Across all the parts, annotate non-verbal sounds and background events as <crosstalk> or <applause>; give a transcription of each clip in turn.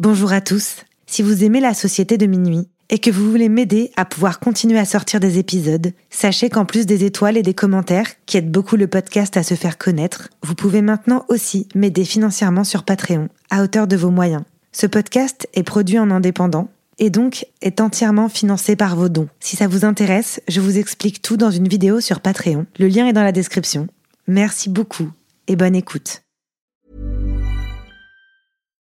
Bonjour à tous. Si vous aimez la société de minuit et que vous voulez m'aider à pouvoir continuer à sortir des épisodes, sachez qu'en plus des étoiles et des commentaires qui aident beaucoup le podcast à se faire connaître, vous pouvez maintenant aussi m'aider financièrement sur Patreon, à hauteur de vos moyens. Ce podcast est produit en indépendant et donc est entièrement financé par vos dons. Si ça vous intéresse, je vous explique tout dans une vidéo sur Patreon. Le lien est dans la description. Merci beaucoup et bonne écoute.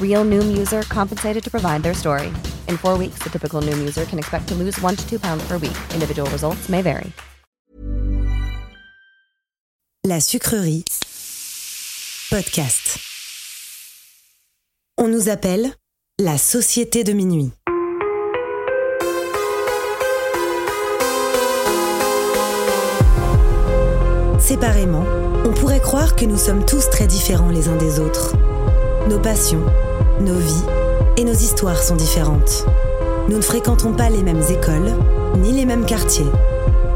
Real Noom user compensated to provide their story. In four weeks, the typical Noom user can expect to lose one to two pounds per week. Individual results may vary. La sucrerie. Podcast. On nous appelle la société de minuit. Séparément, on pourrait croire que nous sommes tous très différents les uns des autres. Nos passions, nos vies et nos histoires sont différentes. Nous ne fréquentons pas les mêmes écoles, ni les mêmes quartiers.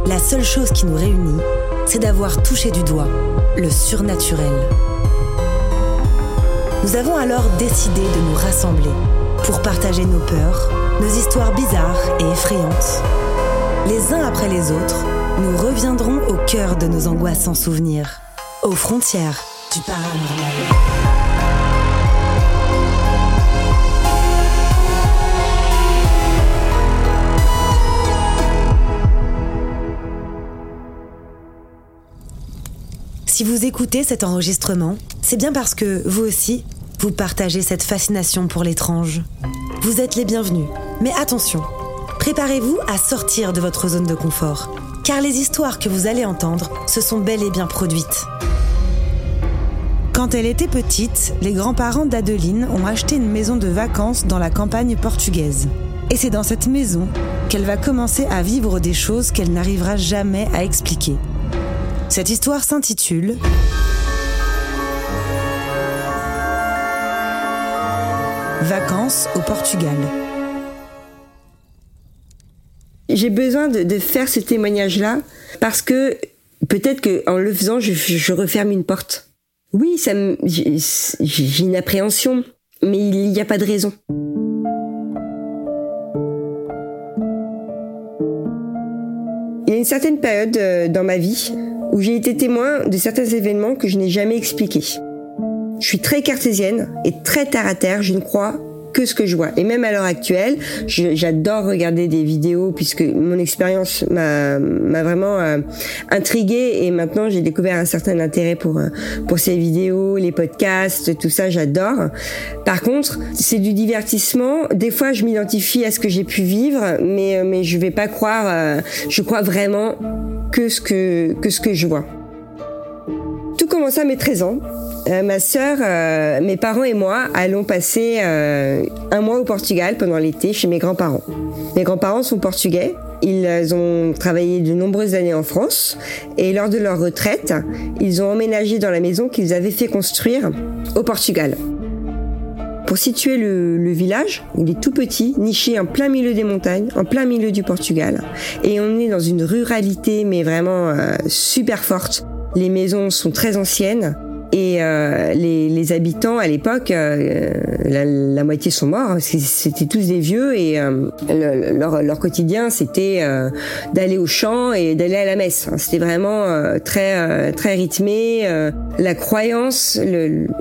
La seule chose qui nous réunit, c'est d'avoir touché du doigt le surnaturel. Nous avons alors décidé de nous rassembler pour partager nos peurs, nos histoires bizarres et effrayantes. Les uns après les autres, nous reviendrons au cœur de nos angoisses sans souvenirs, aux frontières du paranormal. Si vous écoutez cet enregistrement, c'est bien parce que vous aussi, vous partagez cette fascination pour l'étrange. Vous êtes les bienvenus, mais attention, préparez-vous à sortir de votre zone de confort, car les histoires que vous allez entendre se sont bel et bien produites. Quand elle était petite, les grands-parents d'Adeline ont acheté une maison de vacances dans la campagne portugaise. Et c'est dans cette maison qu'elle va commencer à vivre des choses qu'elle n'arrivera jamais à expliquer. Cette histoire s'intitule Vacances au Portugal. J'ai besoin de, faire ce témoignage-là parce que peut-être qu'en le faisant, je, referme une porte. Oui, ça j'ai une appréhension, mais il n'y a pas de raison. Il y a une certaine période euh, dans ma vie où j'ai été témoin de certains événements que je n'ai jamais expliqués. Je suis très cartésienne et très terre à terre. Je ne crois que ce que je vois. Et même à l'heure actuelle, j'adore regarder des vidéos puisque mon expérience m'a vraiment euh, intriguée et maintenant j'ai découvert un certain intérêt pour euh, pour ces vidéos, les podcasts, tout ça, j'adore. Par contre, c'est du divertissement. Des fois, je m'identifie à ce que j'ai pu vivre, mais euh, mais je vais pas croire. euh, je crois vraiment que ce que que ce que je vois. Tout commença à mes 13 ans. Euh, ma sœur, euh, mes parents et moi allons passer euh, un mois au Portugal pendant l'été chez mes grands-parents. Mes grands-parents sont portugais. Ils euh, ont travaillé de nombreuses années en France et lors de leur retraite, ils ont emménagé dans la maison qu'ils avaient fait construire au Portugal. Pour situer le, village, il est tout petit, niché en plein milieu des montagnes, en plein milieu du Portugal. Et on est dans une ruralité, mais vraiment euh, super forte. Les maisons sont très anciennes. Et euh, les, habitants à l'époque, euh, la, moitié sont morts. Hein, c'était tous des vieux et euh, leur, quotidien c'était d'aller au champ et d'aller à la messe. C'était vraiment très très rythmé. la croyance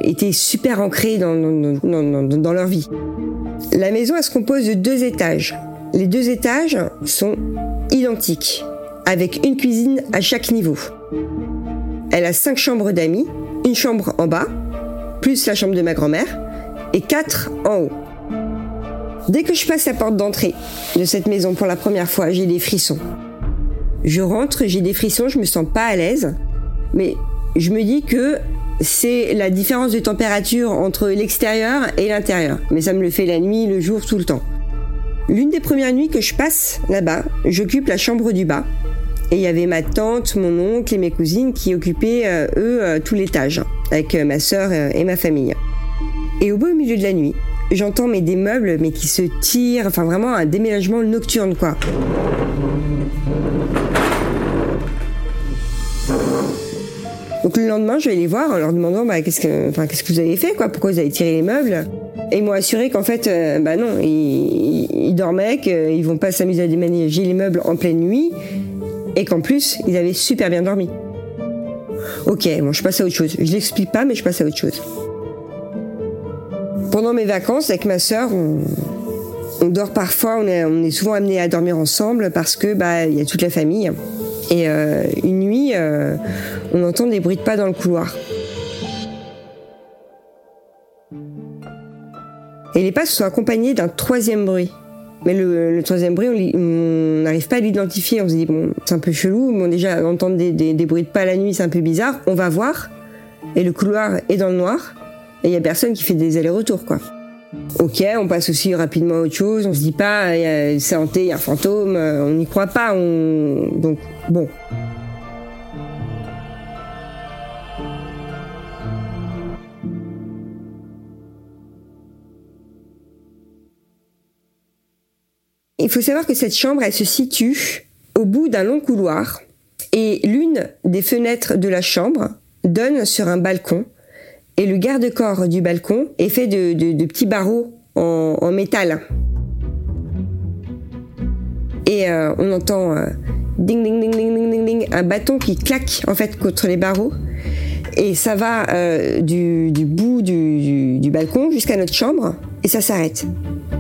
était super ancrée dans, dans leur vie. La maison elle se compose de deux étages. Les deux étages sont identiques, avec une cuisine à chaque niveau. Elle a cinq chambres d'amis une chambre en bas, plus la chambre de ma grand-mère, et quatre en haut. Dès que je passe la porte d'entrée de cette maison pour la première fois, j'ai des frissons. Je rentre, j'ai des frissons, je me sens pas à l'aise, mais je me dis que c'est la différence de température entre l'extérieur et l'intérieur. Mais ça me le fait la nuit, le jour, tout le temps. L'une des premières nuits que je passe là-bas, j'occupe la chambre du bas, et il y avait ma tante, mon oncle et mes cousines qui occupaient, euh, eux, euh, tout l'étage, avec euh, ma sœur et ma famille. Et au beau milieu de la nuit, j'entends mais des meubles mais qui se tirent, enfin vraiment un déménagement nocturne quoi. Donc le lendemain, je vais les voir en leur demandant bah, qu'est-ce que, enfin, qu'est-ce que vous avez fait, quoi, pourquoi vous avez tiré les meubles? Et ils m'ont assuré qu'en fait, bah non, ils, ils dormaient, qu'ils vont pas s'amuser à déménager les meubles en pleine nuit, et qu'en plus, ils avaient super bien dormi. Ok, bon, je passe à autre chose. Je l'explique pas, mais je passe à autre chose. Pendant mes vacances, avec ma sœur, on, dort parfois, on est, souvent amenés à dormir ensemble parce que bah il y a toute la famille. Et euh, une nuit, euh, on entend des bruits de pas dans le couloir. Et les pas sont accompagnés d'un troisième bruit. Mais le, troisième bruit, on n'arrive pas à l'identifier. On se dit, bon, c'est un peu chelou. Bon, déjà, entendre des, bruits de pas la nuit, c'est un peu bizarre. On va voir. Et le couloir est dans le noir. Et il y a personne qui fait des allers-retours, quoi. Ok, on passe aussi rapidement à autre chose. On se dit pas, c'est hanté, il y a un fantôme. On n'y croit pas. On... Donc, bon. Il faut savoir que cette chambre, elle se situe au bout d'un long couloir et l'une des fenêtres de la chambre donne sur un balcon et le garde-corps du balcon est fait de, petits barreaux en, métal. Et euh, on entend euh, ding, ding ding ding ding ding un bâton qui claque en fait contre les barreaux et ça va euh, du, bout du balcon jusqu'à notre chambre et ça s'arrête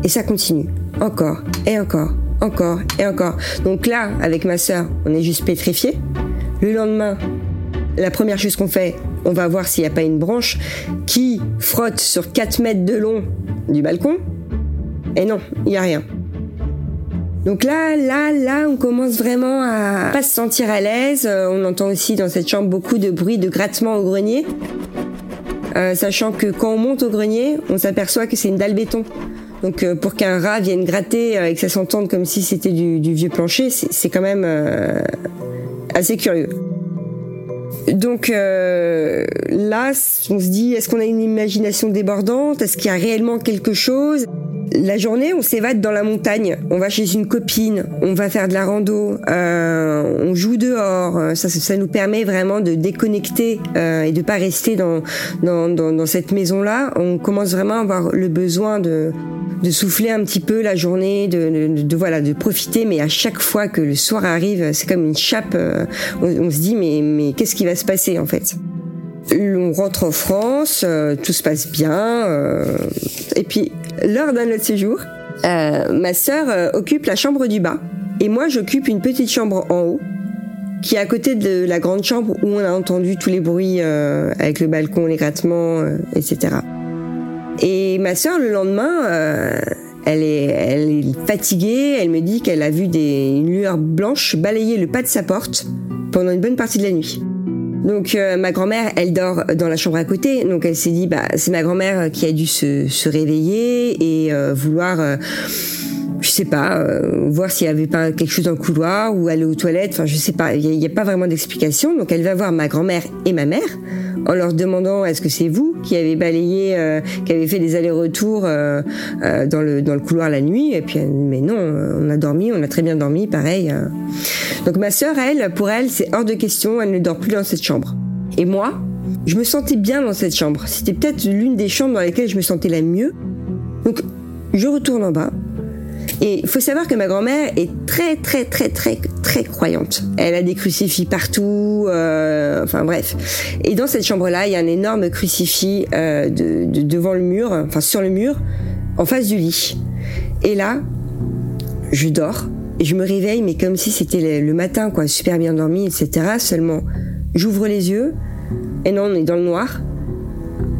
et ça continue encore et encore, encore et encore. Donc là, avec ma sœur, on est juste pétrifié. Le lendemain, la première chose qu'on fait, on va voir s'il n'y a pas une branche qui frotte sur 4 mètres de long du balcon. Et non, il n'y a rien. Donc là, là, là, on commence vraiment à pas se sentir à l'aise. Euh, on entend aussi dans cette chambre beaucoup de bruit de grattement au grenier. Euh, sachant que quand on monte au grenier, on s'aperçoit que c'est une dalle béton. Donc euh, pour qu'un rat vienne gratter euh, et que ça s'entende comme si c'était du, vieux plancher, c'est quand même euh, assez curieux. Donc là, on se dit, est-ce qu'on a une imagination débordante? Est-ce qu'il y a réellement quelque chose? La journée, on s'évade dans la montagne, on va chez une copine, on va faire de la rando, euh, on joue dehors. Ça, ça nous permet vraiment de déconnecter euh, et de pas rester dans, dans, dans, dans cette maison-là. On commence vraiment à avoir le besoin de, de souffler un petit peu la journée, de, de, de, voilà, de profiter. Mais à chaque fois que le soir arrive, c'est comme une chape. Euh, on, on, se dit mais mais qu'est-ce qui va se passer en fait? On rentre en France, euh, tout se passe bien. Euh, et puis lors d'un autre séjour, euh, ma sœur euh, occupe la chambre du bas et moi j'occupe une petite chambre en haut qui est à côté de la grande chambre où on a entendu tous les bruits euh, avec le balcon, les grattements, etc. Et ma sœur le lendemain, elle est, elle est fatiguée, elle me dit qu'elle a vu une lueur blanche balayer le pas de sa porte pendant une bonne partie de la nuit. Donc euh, ma grand-mère, elle dort dans la chambre à côté, donc elle s'est dit bah c'est ma grand-mère qui a dû se, réveiller et euh, vouloir euh, je sais pas, voir s'il y avait pas quelque chose dans le couloir ou aller aux toilettes, enfin je sais pas, il n'y a, pas vraiment d'explication. Donc elle va voir ma grand-mère et ma mère en leur demandant est-ce que c'est vous qui avez balayé, euh, qui avez fait des allers-retours euh, euh, dans, le, dans le couloir la nuit? Et puis, mais non, on a dormi, on a très bien dormi, pareil. Donc ma sœur, elle, pour elle, c'est hors de question, elle ne dort plus dans cette chambre. Et moi, je me sentais bien dans cette chambre. C'était peut-être l'une des chambres dans lesquelles je me sentais la mieux. Donc, je retourne en bas. Et il faut savoir que ma grand-mère est très très très très très croyante. Elle a des crucifix partout, euh, enfin bref. Et dans cette chambre-là, il y a un énorme crucifix euh, de, devant le mur, enfin sur le mur, en face du lit. Et là, je dors et je me réveille, mais comme si c'était le matin, quoi, super bien dormi, etc. Seulement, j'ouvre les yeux et non, on est dans le noir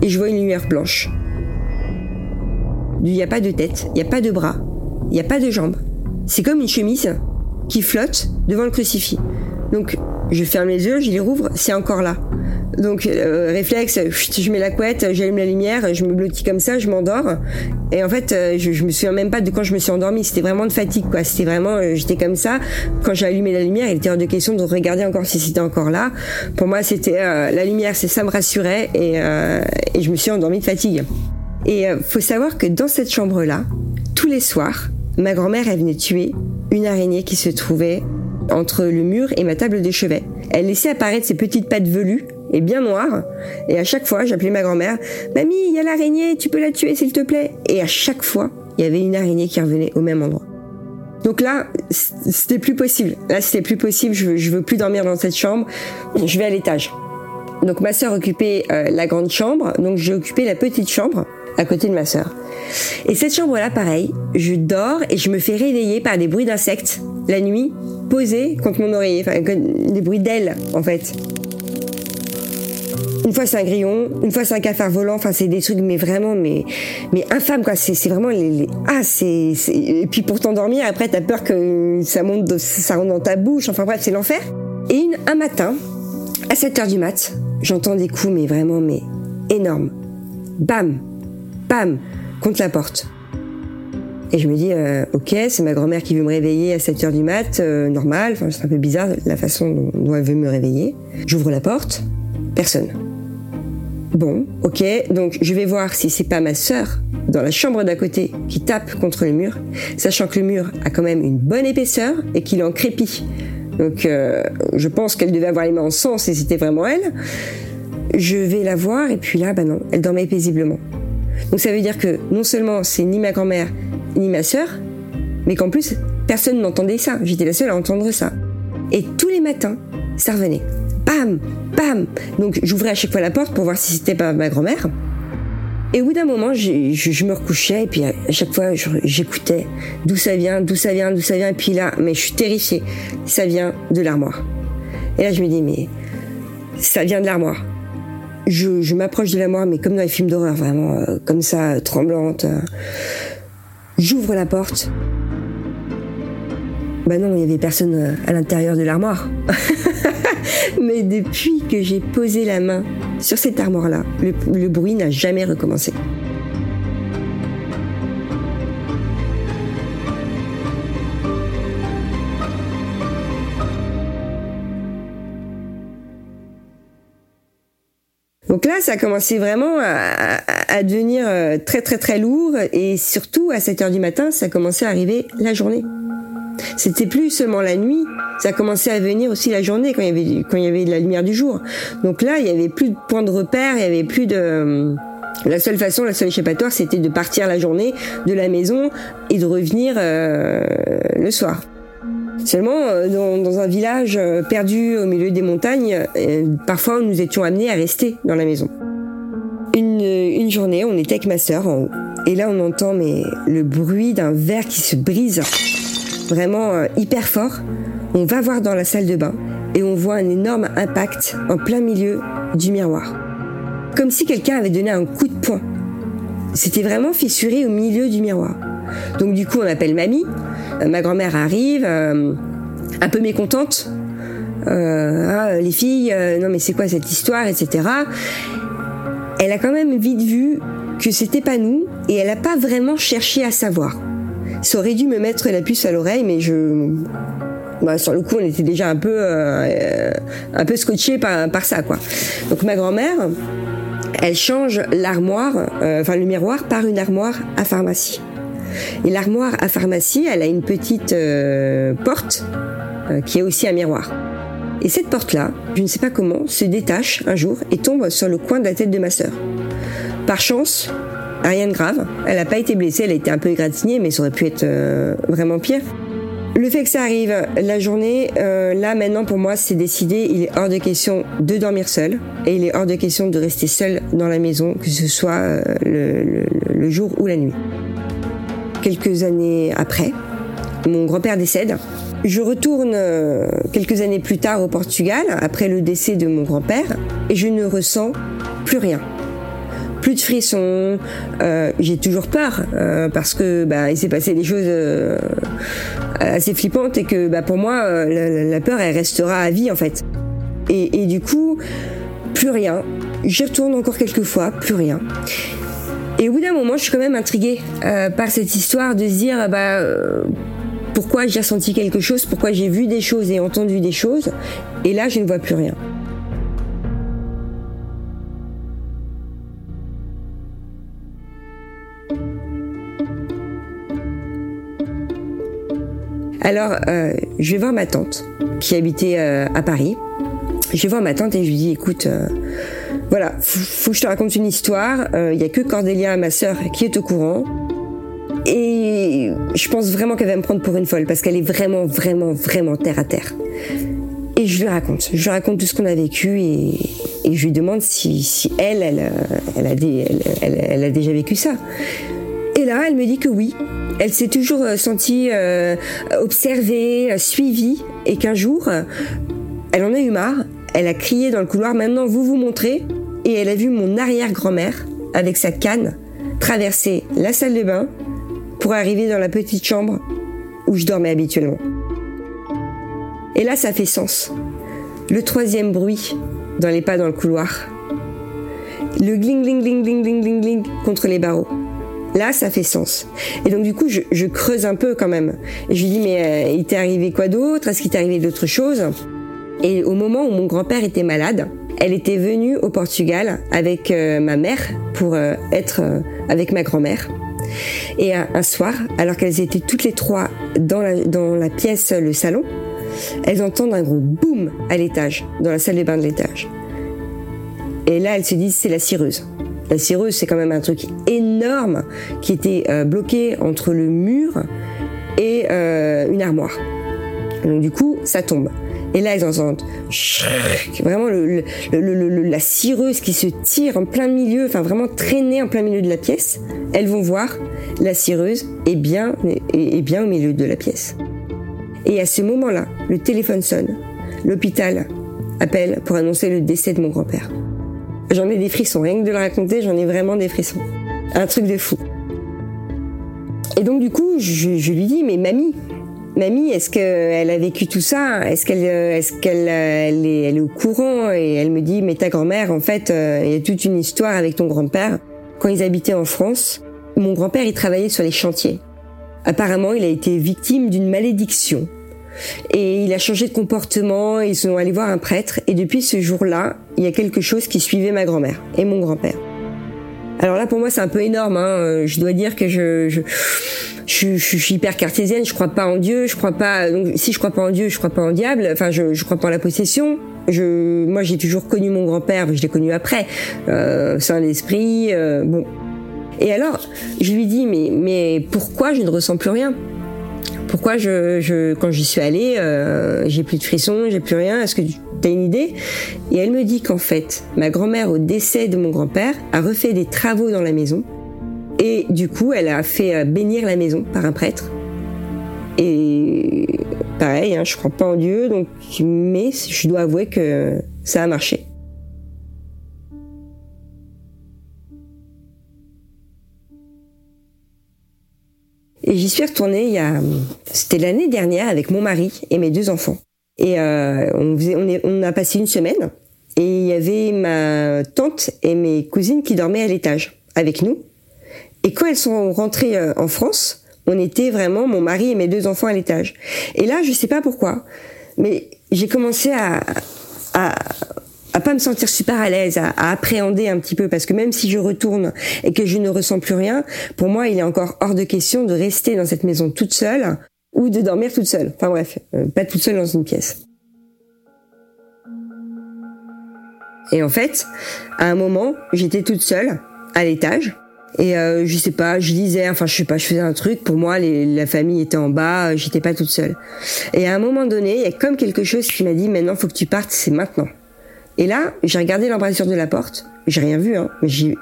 et je vois une lumière blanche. Il n'y a pas de tête, il n'y a pas de bras, il n'y a pas de jambes. C'est comme une chemise qui flotte devant le crucifix. Donc, je ferme les yeux, je les rouvre, c'est encore là. Donc, euh, réflexe, je mets la couette, j'allume la lumière, je me blottis comme ça, je m'endors. Et en fait, euh, je, je me souviens même pas de quand je me suis endormie. C'était vraiment de fatigue, quoi. C'était vraiment, euh, j'étais comme ça. Quand j'ai allumé la lumière, il était hors de question de regarder encore si c'était encore là. Pour moi, c'était la lumière, c'est ça me rassurait et, et je me suis endormie de fatigue. Et euh, faut savoir que dans cette chambre-là, tous les soirs, ma grand-mère, elle venait tuer une araignée qui se trouvait entre le mur et ma table de chevet. Elle laissait apparaître ses petites pattes velues et bien noires. Et à chaque fois, j'appelais ma grand-mère, Mamie, il y a l'araignée, tu peux la tuer s'il te plaît. Et à chaque fois, il y avait une araignée qui revenait au même endroit. Donc là, c'était plus possible. Là, c'était plus possible. Je veux, veux plus dormir dans cette chambre. Je vais à l'étage. Donc ma sœur occupait euh, la grande chambre, donc j'ai occupé la petite chambre à côté de ma sœur. Et cette chambre-là, pareil, je dors et je me fais réveiller par des bruits d'insectes la nuit, posés contre mon oreiller, enfin des bruits d'ailes en fait. Une fois c'est un grillon, une fois c'est un cafard volant, enfin c'est des trucs mais vraiment mais mais infâmes quoi. C'est vraiment les, ah c'est et puis pour t'endormir après t'as peur que ça monte ça rentre dans ta bouche. Enfin bref c'est l'enfer. Et un matin à 7 heures du mat, j'entends des coups mais vraiment mais énormes. Bam, bam, contre la porte. Et je me dis, euh, ok, c'est ma grand-mère qui veut me réveiller à 7 heures du mat, euh, normal, c'est un peu bizarre la façon dont, elle veut me réveiller. J'ouvre la porte, personne. Bon, ok, donc je vais voir si c'est pas ma sœur dans la chambre d'à côté qui tape contre le mur, sachant que le mur a quand même une bonne épaisseur et qu'il en crépi. Donc euh, je pense qu'elle devait avoir les mains en sens et c'était vraiment elle. Je vais la voir et puis là, bah non, elle dormait paisiblement. Donc ça veut dire que non seulement c'est ni ma grand-mère ni ma sœur, mais qu'en plus personne n'entendait ça. J'étais la seule à entendre ça. Et tous les matins, ça revenait. Bam, bam. Donc j'ouvrais à chaque fois la porte pour voir si c'était pas ma grand-mère. Et au bout d'un moment, je, me recouchais et puis à chaque fois, j'écoutais d'où ça vient, d'où ça vient, d'où ça vient. Et puis là, mais je suis terrifiée. Ça vient de l'armoire. Et là, je me dis, mais ça vient de l'armoire je, m'approche de la mort, mais comme dans les films d'horreur, vraiment, euh, comme ça, tremblante. Euh. J'ouvre la porte. Bah non, il y avait personne euh, à l'intérieur de l'armoire. <laughs> mais depuis que j'ai posé la main sur cette armoire-là, le bruit n'a jamais recommencé. Donc là, ça a commencé vraiment à, devenir euh, très très très lourd et surtout à 7 heures du matin, ça a commencé à arriver la journée. C'était plus seulement la nuit, ça a commencé à venir aussi la journée quand il y avait quand il y avait de la lumière du jour. Donc là, il y avait plus de points de repère, il y avait plus de euh, la seule façon, la seule échappatoire, c'était de partir la journée de la maison et de revenir euh, le soir. Seulement, euh, dans, un village euh, perdu au milieu des montagnes, euh, parfois nous étions amenés à rester dans la maison. Une, journée, on était avec ma sœur en haut. Et là, on entend mais, le bruit d'un verre qui se brise, vraiment hyper fort. On va voir dans la salle de bain et on voit un énorme impact en plein milieu du miroir. Comme si quelqu'un avait donné un coup de poing. C'était vraiment fissuré au milieu du miroir. Donc du coup, on appelle mamie. Euh, ma grand-mère arrive, euh, un peu mécontente. Euh, ah, les filles, non mais c'est quoi cette histoire, etc. Elle a quand même vite vu que c'était pas nous et elle n'a pas vraiment cherché à savoir. Ça aurait dû me mettre la puce à l'oreille, mais je Bah, sur le coup, on était déjà un peu, euh, un peu scotché par, par ça, quoi. Donc ma grand-mère, elle change l'armoire, euh, enfin le miroir, par une armoire à pharmacie. Et l'armoire à pharmacie, elle a une petite euh, porte qui est aussi un miroir. Et cette porte-là, je ne sais pas comment, se détache un jour et tombe sur le coin de la tête de ma sœur. Par chance, rien de grave. Elle n'a pas été blessée, elle a été un peu égratignée, mais ça aurait pu être vraiment pire. Le fait que ça arrive la journée, euh, là maintenant pour moi c'est décidé, il est hors de question de dormir seul et il est hors de question de rester seul dans la maison, que ce soit euh, le, jour ou la nuit. Quelques années après, mon grand-père décède. Je retourne euh, quelques années plus tard au Portugal, après le décès de mon grand-père, et je ne ressens plus rien plus de frissons. Euh, j'ai toujours peur euh, parce que bah, il s'est passé des choses euh, assez flippantes et que bah, pour moi la, peur elle restera à vie en fait. Et, du coup plus rien. J'y retourne encore quelques fois, plus rien. Et au bout d'un moment, je suis quand même intriguée par cette histoire de se dire bah pourquoi j'ai ressenti quelque chose, pourquoi j'ai vu des choses et entendu des choses, et là je ne vois plus rien. Alors, euh, je vais voir ma tante qui habitait euh, à Paris. Je vais voir ma tante et je lui dis, écoute, euh, voilà, faut, que je te raconte une histoire. Il y a que Cordélia, ma sœur, qui est au courant. Et je pense vraiment qu'elle va me prendre pour une folle parce qu'elle est vraiment, vraiment, vraiment terre à terre. Et je lui raconte. Je lui raconte tout ce qu'on a vécu et, je lui demande si, elle, elle, elle, a déjà vécu ça. Et là, elle me dit que oui, elle s'est toujours euh, sentie euh, observée, euh, suivie, et qu'un jour, elle en a eu marre. Elle a crié dans le couloir Maintenant, vous vous montrez. Et elle a vu mon arrière-grand-mère, avec sa canne, traverser la salle de bain pour arriver dans la petite chambre où je dormais habituellement. Et là, ça fait sens. Le troisième bruit dans les pas dans le couloir. Le gling gling gling gling gling gling contre les barreaux. Là, ça fait sens. Et donc du coup, je, creuse un peu quand même. Je lui dis, mais euh, il t'est arrivé quoi d'autre? Est-ce qu'il t'est arrivé d'autres choses? Et au moment où mon grand-père était malade, elle était venue au Portugal avec euh, ma mère pour euh, être avec ma grand-mère. Et un, soir, alors qu'elles étaient toutes les trois dans la, dans la pièce, le salon, elles entendent un gros boum à l'étage, dans la salle de bain de l'étage. Et là, elles se disent, c'est la cireuse. La cireuse, c'est quand même un truc énorme qui était euh, bloqué entre le mur et euh, une armoire. Donc du coup, ça tombe. Et là, elles entendent vraiment la cireuse qui se tire en plein milieu, enfin vraiment traîner en plein milieu de la pièce. Elles vont voir la cireuse est bien, est bien au milieu de la pièce. Et à ce moment-là, le téléphone sonne. L'hôpital appelle pour annoncer le décès de mon grand-père. J'en ai des frissons, rien que de le raconter, j'en ai vraiment des frissons. Un truc de fou. Et donc du coup, je, lui dis, mais mamie, mamie, est-ce qu'elle a vécu tout ça? Est-ce qu'elle est, qu'elle elle est, elle est au courant? Et elle me dit, mais ta grand-mère, en fait, euh, il y a toute une histoire avec ton grand-père. Quand ils habitaient en France, mon grand-père, il travaillait sur les chantiers. Apparemment, il a été victime d'une malédiction. Et il a changé de comportement, ils sont allés voir un prêtre, et depuis ce jour-là, il y a quelque chose qui suivait ma grand-mère et mon grand-père. Alors là, pour moi, c'est un peu énorme. Hein. Je dois dire que je, je, je, je, suis hyper cartésienne. Je crois pas en Dieu. Je crois pas. Donc, si je crois pas en Dieu, je crois pas en diable. Enfin, je, je crois pas en la possession. Je, moi, j'ai toujours connu mon grand-père. Je l'ai connu après. Euh, c'est un esprit. Euh, bon. Et alors, je lui dis, mais, mais pourquoi je ne ressens plus rien? Pourquoi je, je quand j'y suis allée, euh, j'ai plus de frissons, j'ai plus rien? Est-ce que as une idée? Et elle me dit qu'en fait, ma grand-mère au décès de mon grand-père a refait des travaux dans la maison et du coup, elle a fait euh, bénir la maison par un prêtre. Et pareil, hein, je crois pas en Dieu, donc mais je dois avouer que ça a marché. Et j'y suis retournée il y a, c'était l'année dernière avec mon mari et mes deux enfants. Et euh, on, faisait, on, est, on a passé une semaine et il y avait ma tante et mes cousines qui dormaient à l'étage avec nous. Et quand elles sont rentrées euh, en France, On était vraiment mon mari et mes deux enfants à l'étage. Et là, je sais pas pourquoi, mais j'ai commencé à, à à pas me sentir super à l'aise, à, à, appréhender un petit peu, parce que même si je retourne et que je ne ressens plus rien, pour moi, il est encore hors de question de rester dans cette maison toute seule ou de dormir toute seule. Enfin bref, euh, pas toute seule dans une pièce. Et en fait, à un moment, j'étais toute seule à l'étage. Et euh, je sais pas, je lisais, enfin je sais pas, je faisais un truc. Pour moi, la famille était en bas, j'étais pas toute seule. Et à un moment donné, il y a comme quelque chose qui m'a dit maintenant, faut que tu partes, c'est maintenant. Et là, j'ai regardé l'embrasure de la porte. J'ai rien vu, hein. J'ai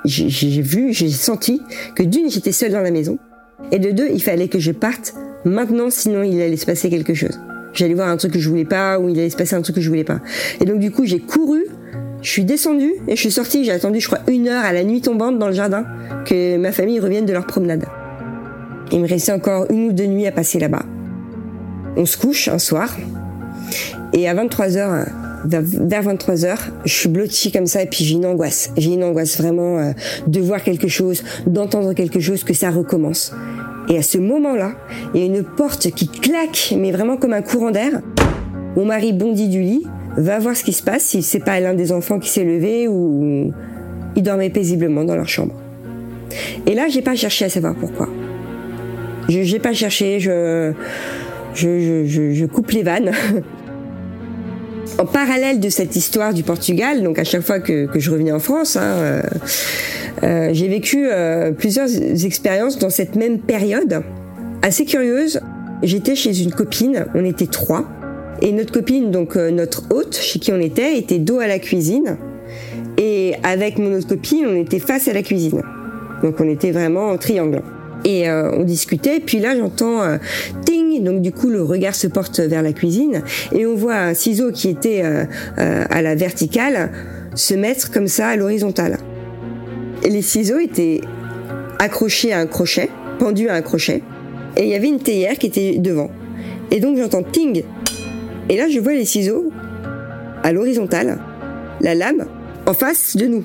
vu, j'ai senti que d'une, j'étais seule dans la maison. Et de deux, il fallait que je parte maintenant, sinon il allait se passer quelque chose. J'allais voir un truc que je voulais pas, ou il allait se passer un truc que je voulais pas. Et donc du coup, j'ai couru, je suis descendue et je suis sortie. J'ai attendu, je crois, une heure à la nuit tombante dans le jardin que ma famille revienne de leur promenade. Il me restait encore une ou deux nuits à passer là-bas. On se couche un soir et à 23 heures, vers 23 heures, je suis blottie comme ça et puis j'ai une angoisse. J'ai une angoisse vraiment euh, de voir quelque chose, d'entendre quelque chose, que ça recommence. Et à ce moment-là, il y a une porte qui claque, mais vraiment comme un courant d'air. Mon mari bondit du lit, va voir ce qui se passe, si c'est pas l'un des enfants qui s'est levé ou il dormait paisiblement dans leur chambre. Et là, j'ai pas cherché à savoir pourquoi. Je n'ai pas cherché, je, je, je, je coupe les vannes. <laughs> en parallèle de cette histoire du Portugal, donc à chaque fois que, que je revenais en France, hein, euh, euh, j'ai vécu euh, plusieurs expériences dans cette même période. Assez curieuse, j'étais chez une copine, on était trois, et notre copine, donc euh, notre hôte, chez qui on était, était dos à la cuisine, et avec mon autre copine, on était face à la cuisine. Donc on était vraiment en triangle. Et euh, on discutait, puis là j'entends euh, ting, donc du coup le regard se porte vers la cuisine et on voit un ciseau qui était à la verticale se mettre comme ça à l'horizontale. Les ciseaux étaient accrochés à un crochet, pendus à un crochet, et il y avait une théière qui était devant. Et donc j'entends ting, et là je vois les ciseaux à l'horizontale, la lame en face de nous.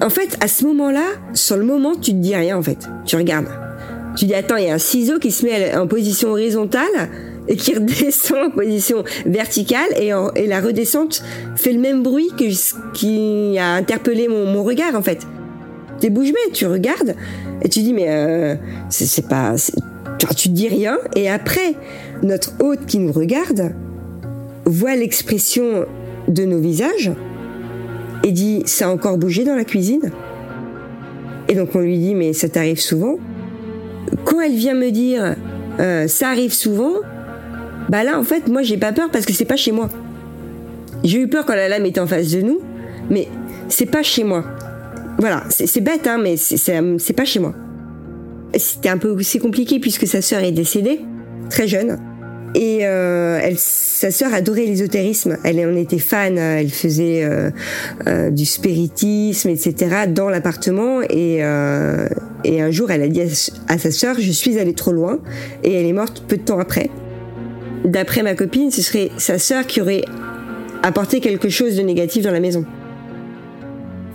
En fait, à ce moment-là, sur le moment, tu te dis rien en fait. Tu regardes. Tu dis attends, il y a un ciseau qui se met en position horizontale et qui <laughs> redescend en position verticale et, la redescente fait le même bruit que ce qui a interpellé mon regard en fait. T'es bouche bée, tu regardes et tu dis mais euh, c'est pas, tu dis rien et après notre hôte qui nous regarde voit l'expression de nos visages et dit ça a encore bougé dans la cuisine? Et donc on lui dit mais ça t'arrive souvent? Quand elle vient me dire euh, ça arrive souvent, bah là en fait moi j'ai pas peur parce que c'est pas chez moi. J'ai eu peur quand la lame était en face de nous, mais c'est pas chez moi. Voilà, c'est bête hein, mais c'est pas chez moi. C'était un peu aussi compliqué puisque sa sœur est décédée très jeune. Et euh, sa sœur adorait l'ésotérisme. Elle en était fan. Elle faisait euh, euh, du spiritisme, etc. dans l'appartement. Et, un jour, elle a dit à sa sœur "Je suis allée trop loin." Et elle est morte peu de temps après. D'après ma copine, ce serait sa sœur qui aurait apporté quelque chose de négatif dans la maison.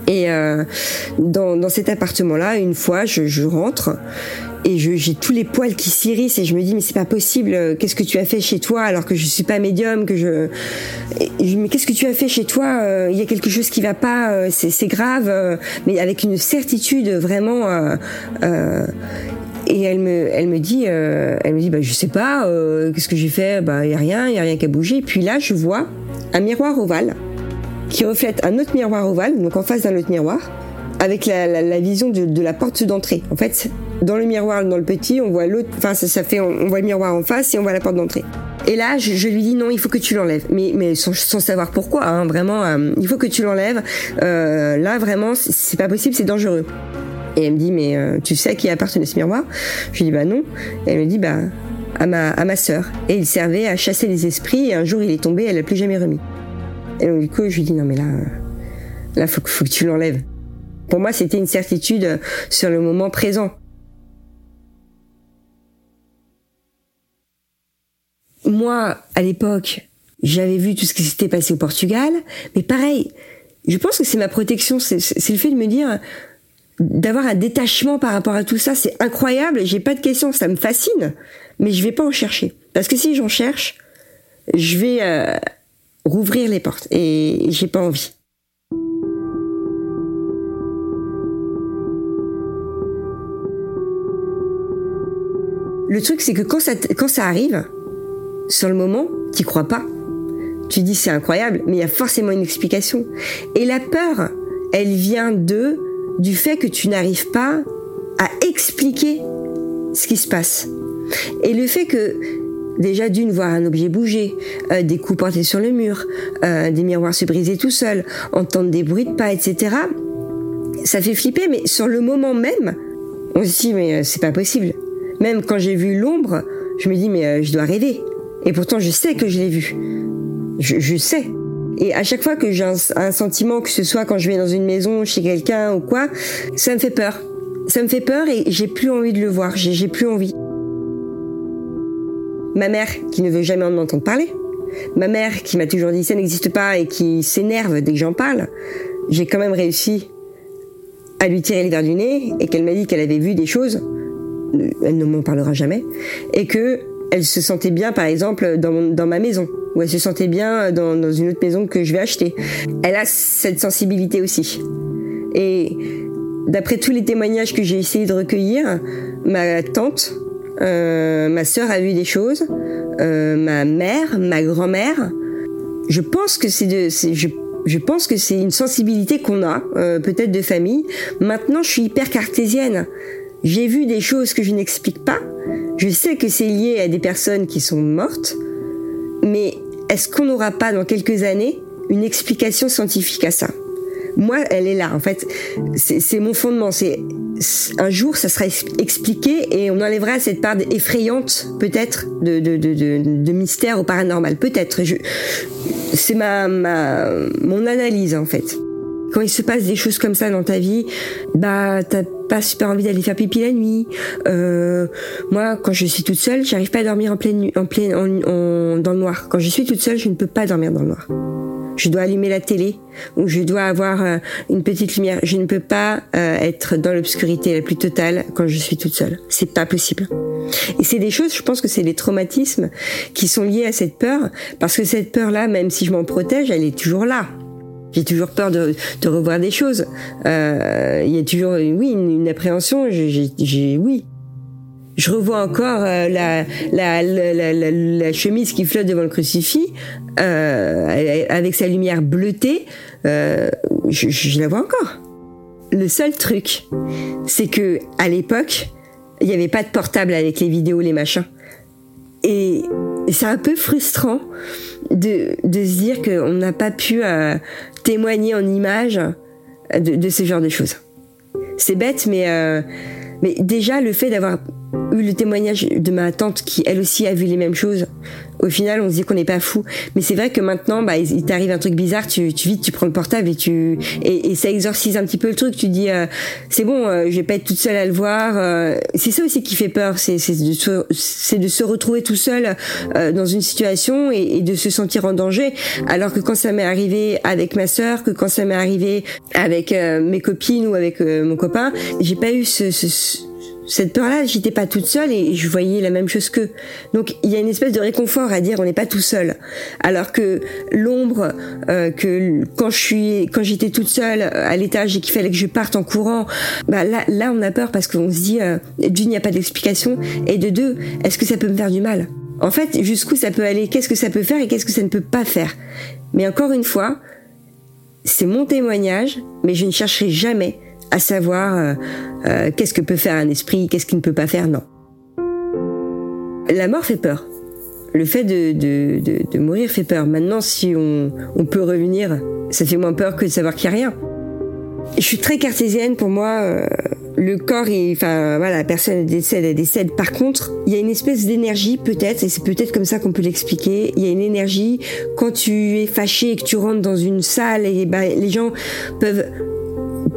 Et euh, dans, cet appartement-là, une fois, je, rentre et j'ai tous les poils qui s'irissent et je me dis mais c'est pas possible qu'est-ce que tu as fait chez toi alors que je suis pas médium que je, mais qu'est-ce que tu as fait chez toi il y a quelque chose qui va pas c'est grave mais avec une certitude vraiment euh, et elle me elle me dit euh, elle me dit bah je sais pas euh, qu'est-ce que j'ai fait bah y a rien y a rien qui a bougé. Puis là je vois un miroir ovale qui reflète un autre miroir ovale donc en face d'un autre miroir avec la, la, la vision de, de la porte d'entrée en fait dans le miroir, dans le petit, on voit l'autre, enfin ça, ça, fait, on voit le miroir en face et on voit la porte d'entrée. Et là, je, je, lui dis non, il faut que tu l'enlèves, mais mais sans, sans, savoir pourquoi, hein, vraiment, euh, il faut que tu l'enlèves. Euh, là, vraiment, c'est pas possible, c'est dangereux. Et elle me dit mais euh, tu sais à qui appartenait ce miroir? Je lui dis bah non. Et elle me dit bah à ma à ma sœur. Et il servait à chasser les esprits. Et un jour, il est tombé, elle l'a plus jamais remis. Et donc du coup, je lui dis non mais là, là faut, que tu l'enlèves. Pour moi, c'était une certitude sur le moment présent. moi, à l'époque, j'avais vu tout ce qui s'était passé au Portugal, mais pareil, je pense que c'est ma protection, c'est le fait de me dire, d'avoir un détachement par rapport à tout ça, c'est incroyable. J'ai pas de questions, ça me fascine, mais je vais pas en chercher parce que si j'en cherche, je vais euh, rouvrir les portes et j'ai pas envie. Le truc, c'est que quand ça, quand ça arrive, sur le moment, tu crois pas. Tu dis c'est incroyable, mais il y a forcément une explication. Et la peur, elle vient de du fait que tu n'arrives pas à expliquer ce qui se passe. Et le fait que déjà d'une voir un objet bouger, euh, des coups portés sur le mur, euh, des miroirs se briser tout seuls, entendre des bruits de pas, etc. Ça fait flipper, mais sur le moment même, on se dit mais euh, c'est pas possible. Même quand j'ai vu l'ombre, je me dis mais je dois rêver. Et pourtant je sais que je l'ai vu. Je, je sais. Et à chaque fois que j'ai un, sentiment, que ce soit quand je vais dans une maison, chez quelqu'un ou quoi, ça me fait peur. Ça me fait peur et j'ai plus envie de le voir. J'ai plus envie. Ma mère qui ne veut jamais en entendre parler. Ma mère qui m'a toujours dit ça n'existe pas et qui s'énerve dès que j'en parle. J'ai quand même réussi à lui tirer les verres du nez et qu'elle m'a dit qu'elle avait vu des choses. Elle ne m'en parlera jamais. Et que elle se sentait bien, par exemple, dans, ma maison où elle se sentait bien dans, dans une autre maison que je vais acheter. Elle a cette sensibilité aussi. Et d'après tous les témoignages que j'ai essayé de recueillir, ma tante, euh, ma sœur a vu des choses, euh, ma mère, ma grand-mère. Je pense que c'est de, je, je, pense que c'est une sensibilité qu'on a, euh, peut-être de famille. Maintenant, je suis hyper cartésienne. J'ai vu des choses que je n'explique pas. Je sais que c'est lié à des personnes qui sont mortes, mais est-ce qu'on n'aura pas dans quelques années une explication scientifique à ça? Moi, elle est là. En fait, c'est mon fondement. C'est un jour, ça sera expliqué et on enlèvera cette part effrayante, peut-être, de, de, de, de, mystère au paranormal. Peut-être. C'est ma, ma, mon analyse, en fait. Quand il se passe des choses comme ça dans ta vie, bah t'as pas super envie d'aller faire pipi la nuit. Euh, moi, quand je suis toute seule, j'arrive pas à dormir en pleine, en pleine, en, dans le noir. Quand je suis toute seule, je ne peux pas dormir dans le noir. Je dois allumer la télé ou je dois avoir euh, une petite lumière. Je ne peux pas euh, être dans l'obscurité la plus totale quand je suis toute seule. C'est pas possible. Et c'est des choses, je pense que c'est des traumatismes qui sont liés à cette peur, parce que cette peur-là, même si je m'en protège, elle est toujours là. J'ai toujours peur de, de, revoir des choses. Euh, il y a toujours, oui, une, appréhension. J'ai, oui. Je revois encore euh, la, la, la, la, chemise qui flotte devant le crucifix euh, avec sa lumière bleutée. Euh, je, je, la vois encore. Le seul truc, c'est que à l'époque, il n'y avait pas de portable avec les vidéos, les machins. Et c'est un peu frustrant de, de se dire qu'on n'a pas pu euh, témoigner en images de, de, ce genre de choses. C'est bête, mais, euh, mais déjà le fait d'avoir eu le témoignage de ma tante qui elle aussi a vu les mêmes choses, au final, on se dit qu'on n'est pas fou. Mais c'est vrai que maintenant, bah, il t'arrive un truc bizarre, tu, tu vite, tu prends le portable et tu et, et ça exorcise un petit peu le truc. Tu dis, euh, c'est bon, euh, je vais pas être toute seule à le voir. Euh, c'est ça aussi qui fait peur, c'est c'est de se c'est de se retrouver tout seul dans une situation et, et, de se sentir en danger. Alors que quand ça m'est arrivé avec ma sœur, que quand ça m'est arrivé avec mes copines ou avec mon copain, j'ai pas eu ce, ce cette peur-là, j'étais pas toute seule et je voyais la même chose qu'eux. Donc il y a une espèce de réconfort à dire on n'est pas tout seul. Alors que l'ombre, euh, que quand je suis, quand j'étais toute seule à l'étage et qu'il fallait que je parte en courant, bah là, là on a peur parce qu'on se dit euh, d'une il n'y a pas d'explication et de deux, est-ce que ça peut me faire du mal? En fait, jusqu'où ça peut aller? Qu'est-ce que ça peut faire et qu'est-ce que ça ne peut pas faire? Mais encore une fois, c'est mon témoignage, mais je ne chercherai jamais à savoir euh, euh, qu'est-ce que peut faire un esprit, qu'est-ce qu'il ne peut pas faire, non. La mort fait peur. Le fait de, de, de, mourir fait peur. Maintenant, si on, on, peut revenir, ça fait moins peur que de savoir qu'il n'y a rien. Je suis très cartésienne pour moi. Euh, le corps, enfin voilà, la personne décède, elle décède. Par contre, il y a une espèce d'énergie peut-être, et c'est peut-être comme ça qu'on peut l'expliquer. Il y a une énergie quand tu es fâché et que tu rentres dans une salle et bah, les gens peuvent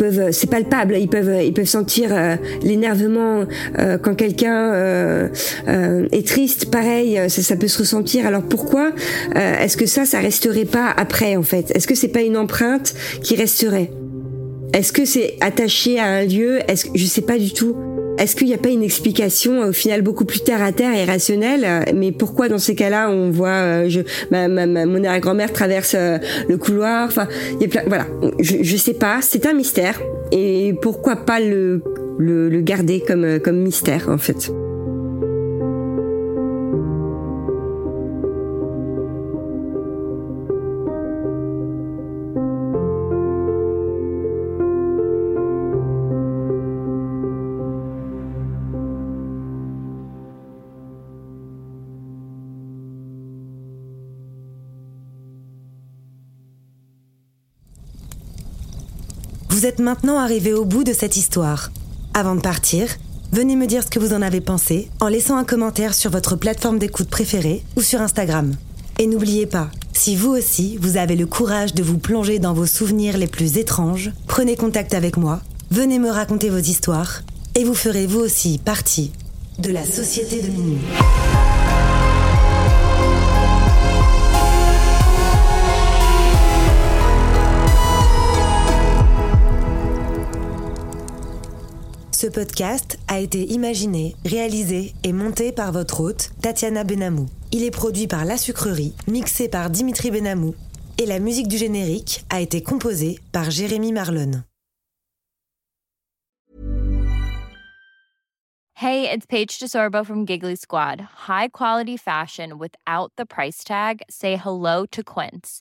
peuvent, c'est palpable, ils peuvent, ils peuvent sentir euh, l'énervement euh, quand quelqu'un euh, est triste. Pareil, ça, ça, peut se ressentir. Alors pourquoi est-ce que ça, ça resterait pas après en fait? Est-ce que c'est pas une empreinte qui resterait? Est-ce que c'est attaché à un lieu? Est-ce que je sais pas du tout. Est-ce qu'il n'y a pas une explication au final beaucoup plus terre à terre et rationnelle Mais pourquoi dans ces cas-là on voit euh, je, ma, ma, ma, mon arrière-grand-mère traverse euh, le couloir Enfin, il. Voilà, je, je sais pas. C'est un mystère. Et pourquoi pas le, le, le garder comme euh, comme mystère en fait? Vous êtes maintenant arrivé au bout de cette histoire. Avant de partir, venez me dire ce que vous en avez pensé en laissant un commentaire sur votre plateforme d'écoute préférée ou sur Instagram. Et n'oubliez pas, si vous aussi, vous avez le courage de vous plonger dans vos souvenirs les plus étranges, prenez contact avec moi, venez me raconter vos histoires, et vous ferez vous aussi partie de la Société de Minuit. Podcast a été imaginé, réalisé et monté par votre hôte, Tatiana Benamou. Il est produit par La Sucrerie, mixé par Dimitri Benamou, et la musique du générique a été composée par Jérémy Marlon. Hey, it's Paige DeSorbo from Giggly Squad. High quality fashion without the price tag. Say hello to Quince.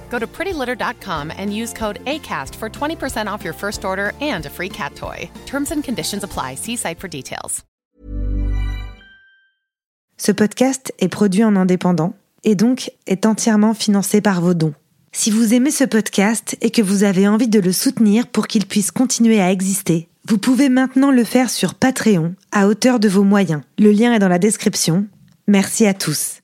Go to prettylitter.com and use code ACAST for 20% off your first order and a free cat toy. Terms and conditions apply. See site for details. Ce podcast est produit en indépendant et donc est entièrement financé par vos dons. Si vous aimez ce podcast et que vous avez envie de le soutenir pour qu'il puisse continuer à exister, vous pouvez maintenant le faire sur Patreon à hauteur de vos moyens. Le lien est dans la description. Merci à tous.